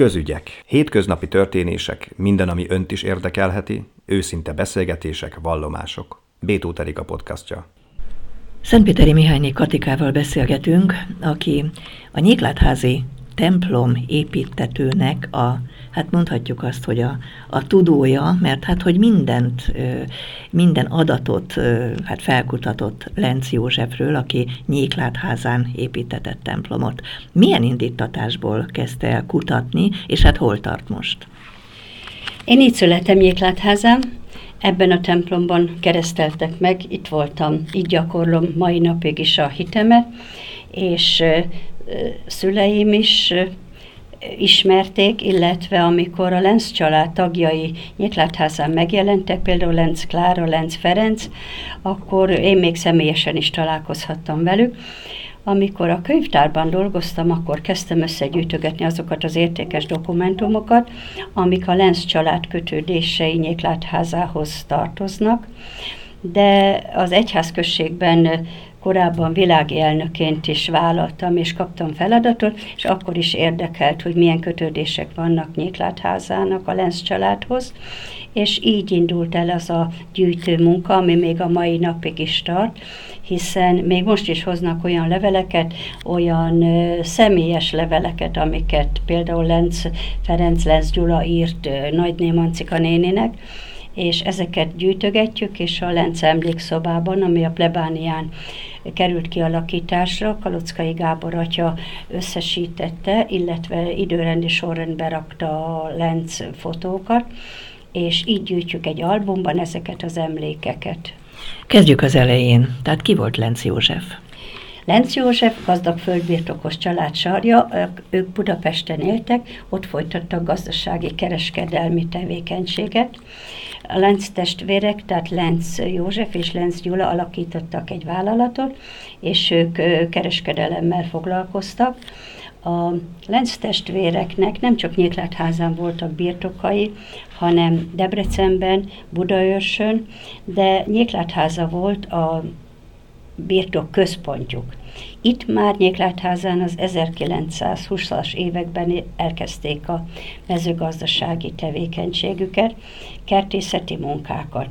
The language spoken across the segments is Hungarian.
Közügyek, hétköznapi történések, minden, ami önt is érdekelheti, őszinte beszélgetések, vallomások. Bétó a podcastja. Szentpéteri Mihályné Katikával beszélgetünk, aki a Nyéklátházi templom építetőnek a, hát mondhatjuk azt, hogy a, a tudója, mert hát, hogy mindent, minden adatot hát felkutatott Lenc Józsefről, aki Nyéklátházán építetett templomot. Milyen indítatásból kezdte el kutatni, és hát hol tart most? Én így születtem Nyéklátházán, ebben a templomban kereszteltek meg, itt voltam, így gyakorlom mai napig is a hitemet, és szüleim is ismerték, illetve amikor a Lenz család tagjai Nyitlátházán megjelentek, például Lenz Klára, Lenz Ferenc, akkor én még személyesen is találkozhattam velük. Amikor a könyvtárban dolgoztam, akkor kezdtem összegyűjtögetni azokat az értékes dokumentumokat, amik a Lenz család kötődései Nyéklátházához tartoznak, de az egyházközségben korábban világi elnöként is vállaltam, és kaptam feladatot, és akkor is érdekelt, hogy milyen kötődések vannak Nyéklátházának a Lenz családhoz, és így indult el az a gyűjtő munka, ami még a mai napig is tart, hiszen még most is hoznak olyan leveleket, olyan ö, személyes leveleket, amiket például Lenz, Ferenc Lenz Gyula írt ö, nagyné Mancika néninek, és ezeket gyűjtögetjük, és a Lenc emlékszobában, ami a plebánián került kialakításra, Kalockai Gábor atya összesítette, illetve időrendi sorrendbe rakta a Lenc fotókat, és így gyűjtjük egy albumban ezeket az emlékeket. Kezdjük az elején. Tehát ki volt Lenc József? Lenc József gazdag földbirtokos család sarja, ők Budapesten éltek, ott folytattak gazdasági kereskedelmi tevékenységet. A Lenc testvérek, tehát Lenc József és Lenc Gyula alakítottak egy vállalatot, és ők kereskedelemmel foglalkoztak. A Lenc testvéreknek nem csak Nyéklátházán voltak birtokai, hanem Debrecenben, Budaörsön, de Nyéklátháza volt a birtok központjuk. Itt már Nyéklátházán az 1920-as években elkezdték a mezőgazdasági tevékenységüket, kertészeti munkákat.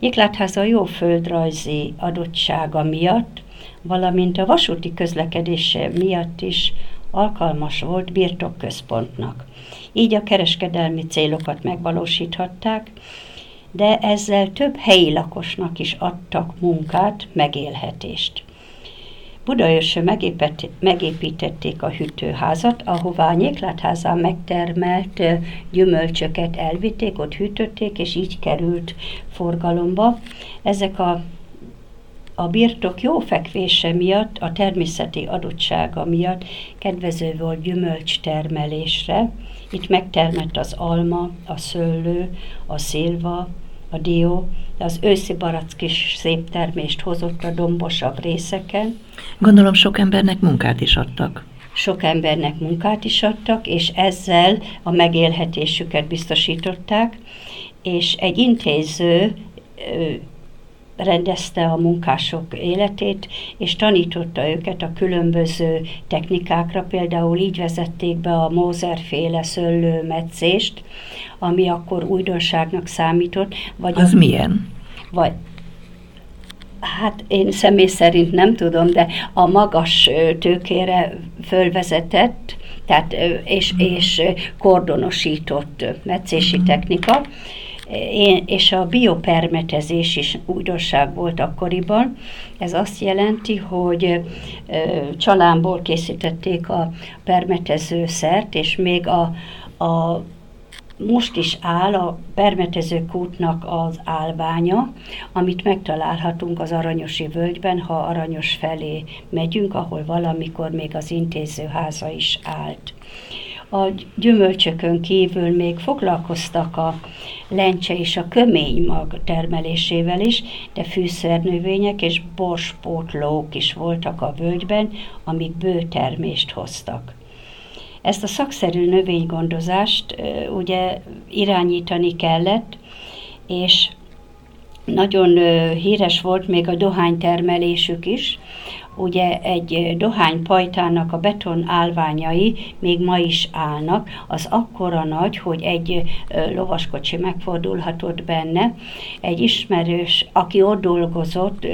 Nyéklátháza jó földrajzi adottsága miatt, valamint a vasúti közlekedése miatt is alkalmas volt birtokközpontnak. Így a kereskedelmi célokat megvalósíthatták, de ezzel több helyi lakosnak is adtak munkát, megélhetést. Budaörsön megépítették a hűtőházat, ahová nyéklátházán megtermelt gyümölcsöket elvitték, ott hűtötték, és így került forgalomba. Ezek a a birtok jó fekvése miatt, a természeti adottsága miatt kedvező volt gyümölcs termelésre. Itt megtermett az alma, a szőlő, a szilva, a dió, de az őszi barack is szép termést hozott a dombosabb részeken. Gondolom sok embernek munkát is adtak. Sok embernek munkát is adtak, és ezzel a megélhetésüket biztosították, és egy intéző rendezte a munkások életét, és tanította őket a különböző technikákra, például így vezették be a Mózer-féle szöllőmetszést, ami akkor újdonságnak számított. Vagy Az a, milyen? Vagy, Hát én személy szerint nem tudom, de a magas tőkére fölvezetett, tehát és, és kordonosított metszési mhm. technika, én, és a biopermetezés is újdonság volt akkoriban. Ez azt jelenti, hogy csalámból készítették a permetező szert, és még a, a most is áll a permetező kútnak az állványa, amit megtalálhatunk az Aranyosi völgyben, ha Aranyos felé megyünk, ahol valamikor még az intézőháza is állt. A gyümölcsökön kívül még foglalkoztak a lencse és a köménymag termelésével is, de fűszernövények és borspótlók is voltak a völgyben, amik bő termést hoztak. Ezt a szakszerű növénygondozást ugye irányítani kellett, és nagyon híres volt még a dohánytermelésük is, ugye egy dohánypajtának a beton állványai még ma is állnak, az akkora nagy, hogy egy lovaskocsi megfordulhatott benne. Egy ismerős, aki ott dolgozott,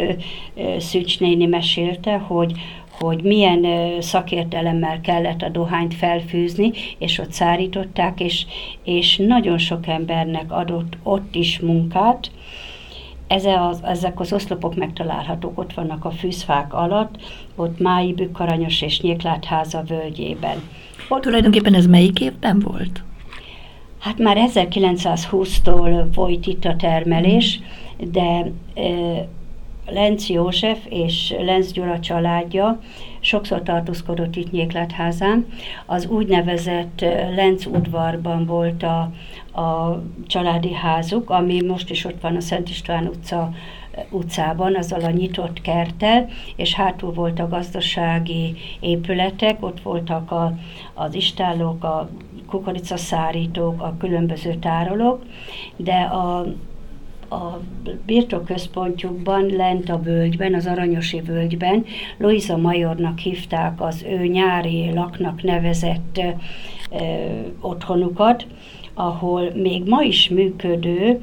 Szücs néni mesélte, hogy hogy milyen szakértelemmel kellett a dohányt felfűzni, és ott szárították, és, és nagyon sok embernek adott ott is munkát. Az, ezek az oszlopok megtalálhatók, ott vannak a fűzfák alatt, ott Mái Bükkaranyos és Nyéklátháza völgyében. Ott, Tulajdonképpen ez melyik évben volt? Hát már 1920-tól volt itt a termelés, de Lenc József és Lenc Gyula családja sokszor tartózkodott itt Nyéklátházán. Az úgynevezett Lenc udvarban volt a, a családi házuk, ami most is ott van a Szent István utca utcában, azzal a nyitott kerttel, és hátul volt a gazdasági épületek, ott voltak a, az istállók, a kukoricaszárítók, a különböző tárolók, de a a birtokközpontjukban, lent a völgyben, az Aranyosi völgyben, Luisa Majornak hívták az ő nyári laknak nevezett ö, otthonukat, ahol még ma is működő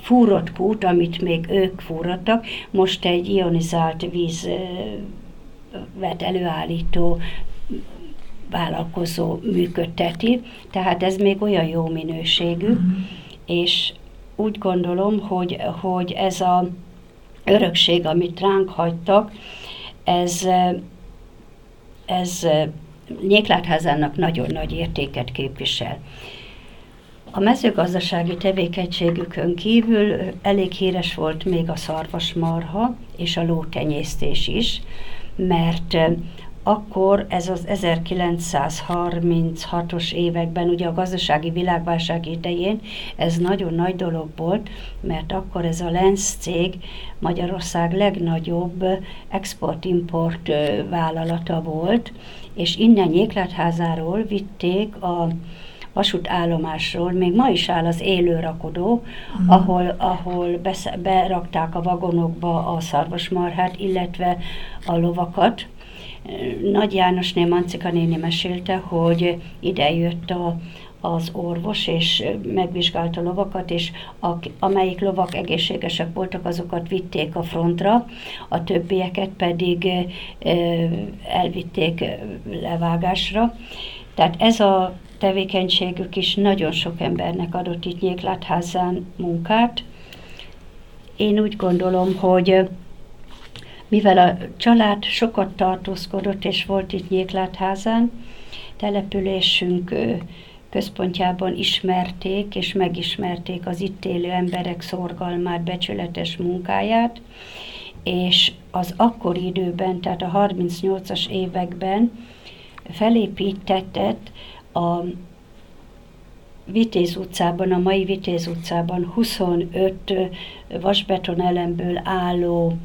fúrott kút, amit még ők fúrottak, most egy ionizált víz vet előállító vállalkozó működteti, tehát ez még olyan jó minőségű, mm-hmm. és úgy gondolom, hogy, hogy ez a örökség, amit ránk hagytak, ez, ez Nyéklátházának nagyon nagy értéket képvisel. A mezőgazdasági tevékenységükön kívül elég híres volt még a szarvasmarha és a lótenyésztés is, mert akkor ez az 1936-os években, ugye a gazdasági világválság idején, ez nagyon nagy dolog volt, mert akkor ez a Lenz cég Magyarország legnagyobb export-import vállalata volt, és innen Nyéklátházáról vitték a vasútállomásról, még ma is áll az élő rakodó, uh-huh. ahol, ahol besz, berakták a vagonokba a szarvasmarhát, illetve a lovakat, nagy Jánosné Mancika néni mesélte, hogy ide jött a, az orvos, és megvizsgálta lovakat, és a, amelyik lovak egészségesek voltak, azokat vitték a frontra, a többieket pedig elvitték levágásra. Tehát ez a tevékenységük is nagyon sok embernek adott itt Nyéklátházán munkát. Én úgy gondolom, hogy mivel a család sokat tartózkodott és volt itt Nyéklátházán, településünk központjában ismerték és megismerték az itt élő emberek szorgalmát, becsületes munkáját, és az akkori időben, tehát a 38-as években felépítetett a Vitéz utcában, a mai Vitéz utcában 25 vasbeton elemből álló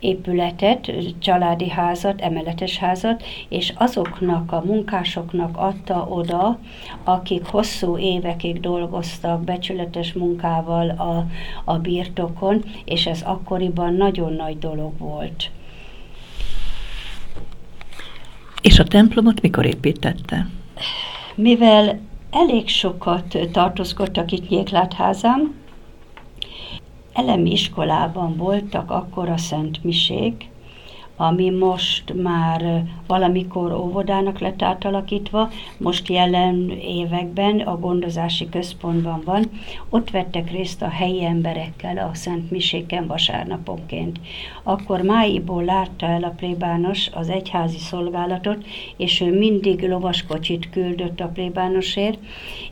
épületet, családi házat, emeletes házat, és azoknak a munkásoknak adta oda, akik hosszú évekig dolgoztak becsületes munkával a, a birtokon, és ez akkoriban nagyon nagy dolog volt. És a templomot mikor építette? Mivel elég sokat tartózkodtak itt Nyéklátházán, elemi iskolában voltak akkor a Szent Misék, ami most már valamikor óvodának lett átalakítva, most jelen években a gondozási központban van. Ott vettek részt a helyi emberekkel a Szent Miséken vasárnaponként. Akkor máiból látta el a plébános az egyházi szolgálatot, és ő mindig lovaskocsit küldött a plébánosért,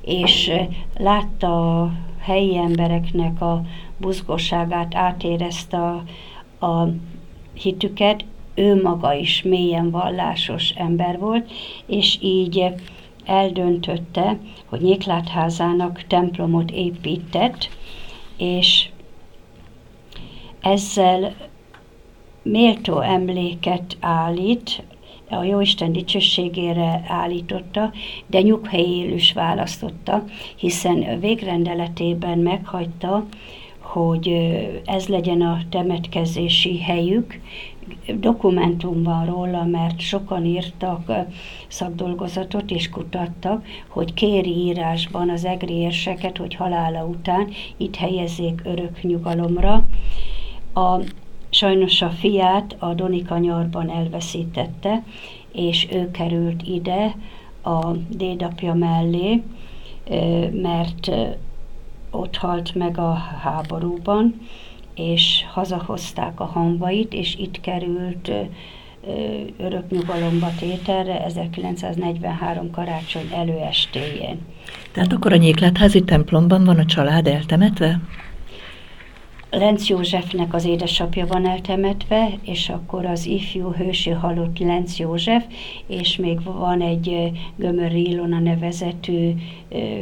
és látta a helyi embereknek a buzgosságát, átérezte a, a hitüket, ő maga is mélyen vallásos ember volt, és így eldöntötte, hogy Nyéklátházának templomot épített, és ezzel méltó emléket állít, a Jóisten dicsőségére állította, de nyughelyéül is választotta, hiszen végrendeletében meghagyta, hogy ez legyen a temetkezési helyük. Dokumentum van róla, mert sokan írtak szakdolgozatot és kutattak, hogy kéri írásban az egri érseket, hogy halála után itt helyezzék örök nyugalomra. A, sajnos a fiát a Donika nyarban elveszítette, és ő került ide a dédapja mellé, mert ott halt meg a háborúban, és hazahozták a hanvait, és itt került örök nyugalomba tételre 1943 karácsony előestéjén. Tehát akkor a Nyéklátházi templomban van a család eltemetve? Lenc Józsefnek az édesapja van eltemetve, és akkor az ifjú hősi halott Lenc József, és még van egy Gömör Ilona nevezetű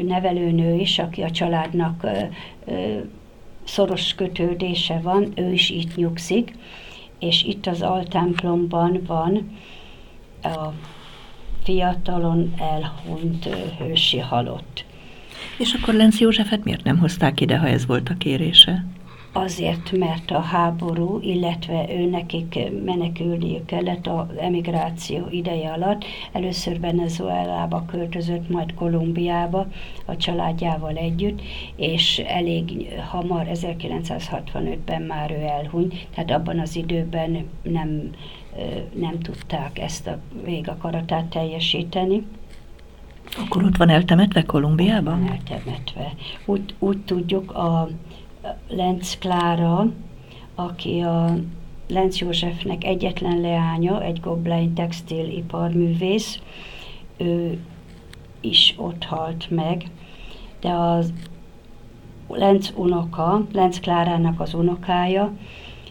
nevelőnő is, aki a családnak szoros kötődése van, ő is itt nyugszik, és itt az altemplomban van a fiatalon elhunyt hősi halott. És akkor Lenc Józsefet miért nem hozták ide, ha ez volt a kérése? Azért, mert a háború, illetve ő nekik menekülniük kellett az emigráció ideje alatt. Először Venezuelába költözött, majd Kolumbiába a családjával együtt, és elég hamar, 1965-ben már ő elhunyt, tehát abban az időben nem, nem tudták ezt a végakaratát teljesíteni. Akkor ott van eltemetve Kolumbiában? Eltemetve. Úgy, úgy tudjuk, a Lenz Klára, aki a Lenz Józsefnek egyetlen leánya, egy goblein textiliparművész, ő is ott halt meg, de az Lenz unoka, Lenz Klárának az unokája,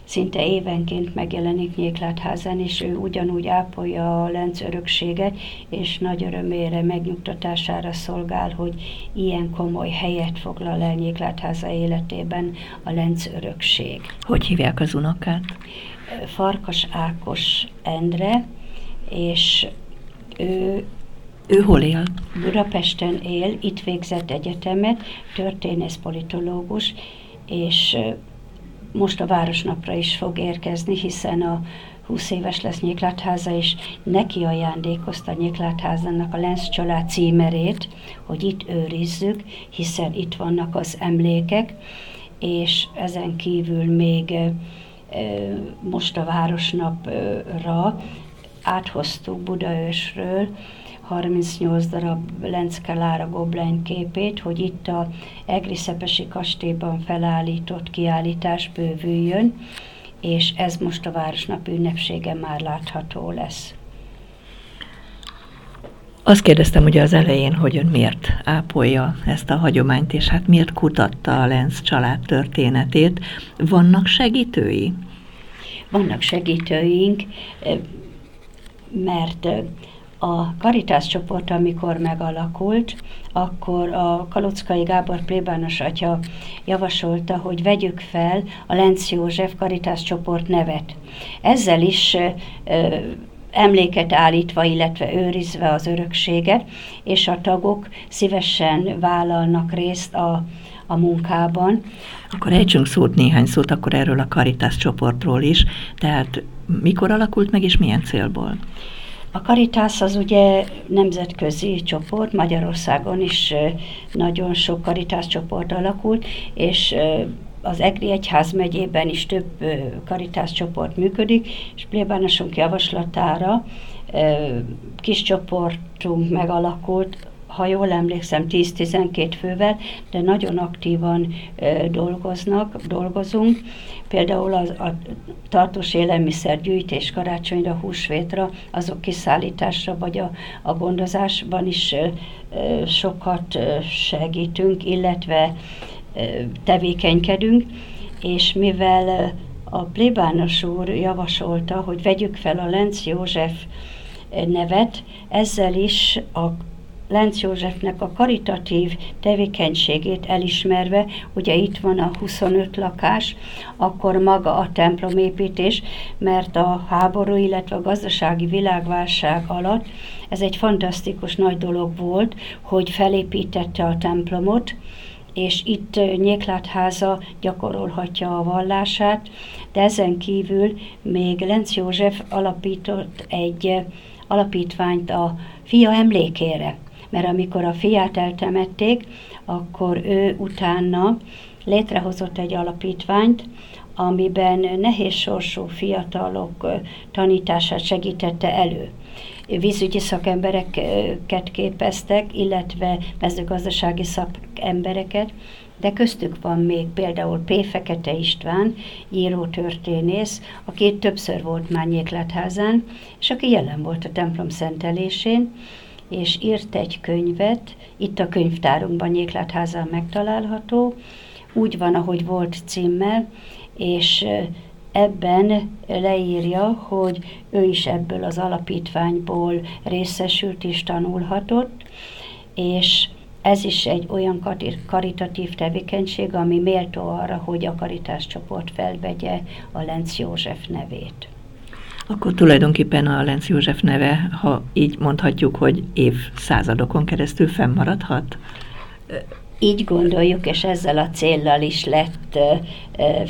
szinte évenként megjelenik Nyéklátházán, és ő ugyanúgy ápolja a Lenc örökséget, és nagy örömére, megnyugtatására szolgál, hogy ilyen komoly helyet foglal el Nyéklátháza életében a Lenc örökség. Hogy hívják az unokát? Farkas Ákos Endre, és ő ő hol él? Budapesten él, itt végzett egyetemet, történész politológus, és most a Városnapra is fog érkezni, hiszen a 20 éves lesz Nyéklátháza, és neki ajándékozta Nyéklátházának a Lenz család címerét, hogy itt őrizzük, hiszen itt vannak az emlékek, és ezen kívül még most a Városnapra áthoztuk Budaörsről 38 darab Lencke Lára Goblein képét, hogy itt a Egri Szepesi kastélyban felállított kiállítás bővüljön, és ez most a Városnap ünnepsége már látható lesz. Azt kérdeztem ugye az elején, hogy ön miért ápolja ezt a hagyományt, és hát miért kutatta a Lenz család történetét. Vannak segítői? Vannak segítőink, mert a Karitász csoport, amikor megalakult, akkor a Kalockai Gábor plébános atya javasolta, hogy vegyük fel a Lenc József Karitász csoport nevet. Ezzel is ö, emléket állítva, illetve őrizve az örökséget, és a tagok szívesen vállalnak részt a, a munkában. Akkor ejtsünk szót néhány szót akkor erről a Karitász csoportról is, tehát mikor alakult meg és milyen célból? A Karitász az ugye nemzetközi csoport, Magyarországon is nagyon sok Karitász csoport alakult, és az Egri Egyház megyében is több Karitász csoport működik, és plébánosunk javaslatára kis csoportunk megalakult, ha jól emlékszem, 10-12 fővel, de nagyon aktívan dolgoznak, dolgozunk. Például az, a tartós élelmiszergyűjtés karácsonyra, húsvétra, azok kiszállításra vagy a, a gondozásban is sokat segítünk, illetve tevékenykedünk, és mivel a plébános úr javasolta, hogy vegyük fel a Lenc József nevet, ezzel is a Lenc Józsefnek a karitatív tevékenységét elismerve, ugye itt van a 25 lakás, akkor maga a templomépítés, mert a háború, illetve a gazdasági világválság alatt ez egy fantasztikus nagy dolog volt, hogy felépítette a templomot, és itt Nyéklátháza gyakorolhatja a vallását, de ezen kívül még Lenc József alapított egy alapítványt a fia emlékére, mert amikor a fiát eltemették, akkor ő utána létrehozott egy alapítványt, amiben nehéz sorsú fiatalok tanítását segítette elő vízügyi szakembereket képeztek, illetve mezőgazdasági szakembereket, de köztük van még például P. Fekete István, írótörténész, aki többször volt már Nyékletházán, és aki jelen volt a templom szentelésén, és írt egy könyvet, itt a könyvtárunkban Nyékletházán megtalálható, úgy van, ahogy volt címmel, és ebben leírja, hogy ő is ebből az alapítványból részesült és tanulhatott, és ez is egy olyan karitatív tevékenység, ami méltó arra, hogy a karitáscsoport felvegye a Lenc József nevét. Akkor tulajdonképpen a Lenc József neve, ha így mondhatjuk, hogy évszázadokon keresztül fennmaradhat? Így gondoljuk, és ezzel a céllal is lett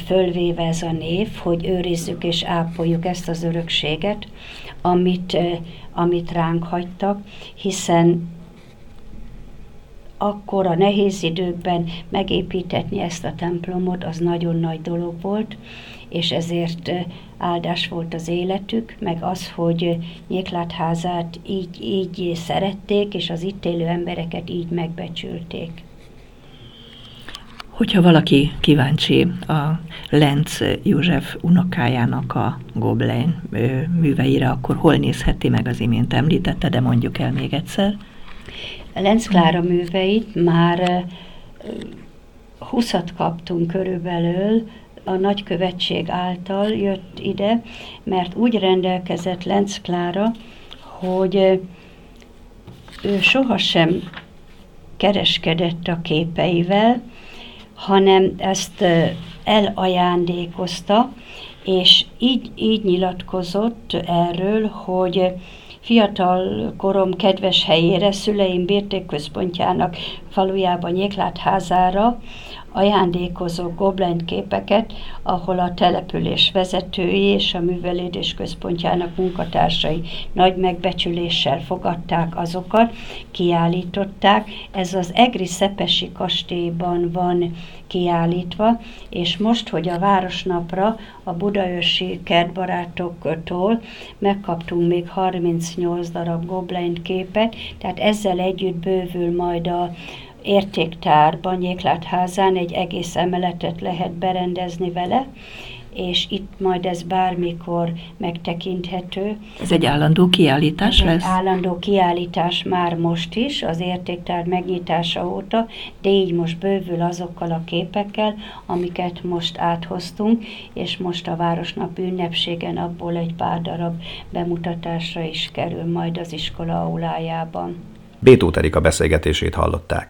fölvéve ez a név, hogy őrizzük és ápoljuk ezt az örökséget, amit, amit ránk hagytak, hiszen akkor a nehéz időkben megépítetni ezt a templomot, az nagyon nagy dolog volt, és ezért áldás volt az életük, meg az, hogy Nyéklátházát így, így szerették, és az itt élő embereket így megbecsülték. Hogyha valaki kíváncsi a Lenz József unokájának a Goblein műveire, akkor hol nézheti meg az imént említette, de mondjuk el még egyszer. Lenz Klára műveit már 20 kaptunk körülbelül, a nagykövetség által jött ide, mert úgy rendelkezett Lenz Klára, hogy ő sohasem kereskedett a képeivel, hanem ezt elajándékozta, és így, így nyilatkozott erről, hogy fiatal korom kedves helyére, szüleim bértékközpontjának falujában Nyéklát házára ajándékozó Goblen képeket, ahol a település vezetői és a művelődés központjának munkatársai nagy megbecsüléssel fogadták azokat, kiállították. Ez az Egri Szepesi kastélyban van kiállítva, és most, hogy a Városnapra a budaörsi kertbarátoktól megkaptunk még 38 darab Goblen képet, tehát ezzel együtt bővül majd a értéktárban, Nyéklátházán egy egész emeletet lehet berendezni vele, és itt majd ez bármikor megtekinthető. Ez egy állandó kiállítás ez lesz? Egy állandó kiállítás már most is, az értéktár megnyitása óta, de így most bővül azokkal a képekkel, amiket most áthoztunk, és most a Városnap ünnepségen abból egy pár darab bemutatásra is kerül majd az iskola aulájában. Bétó Erika beszélgetését hallották.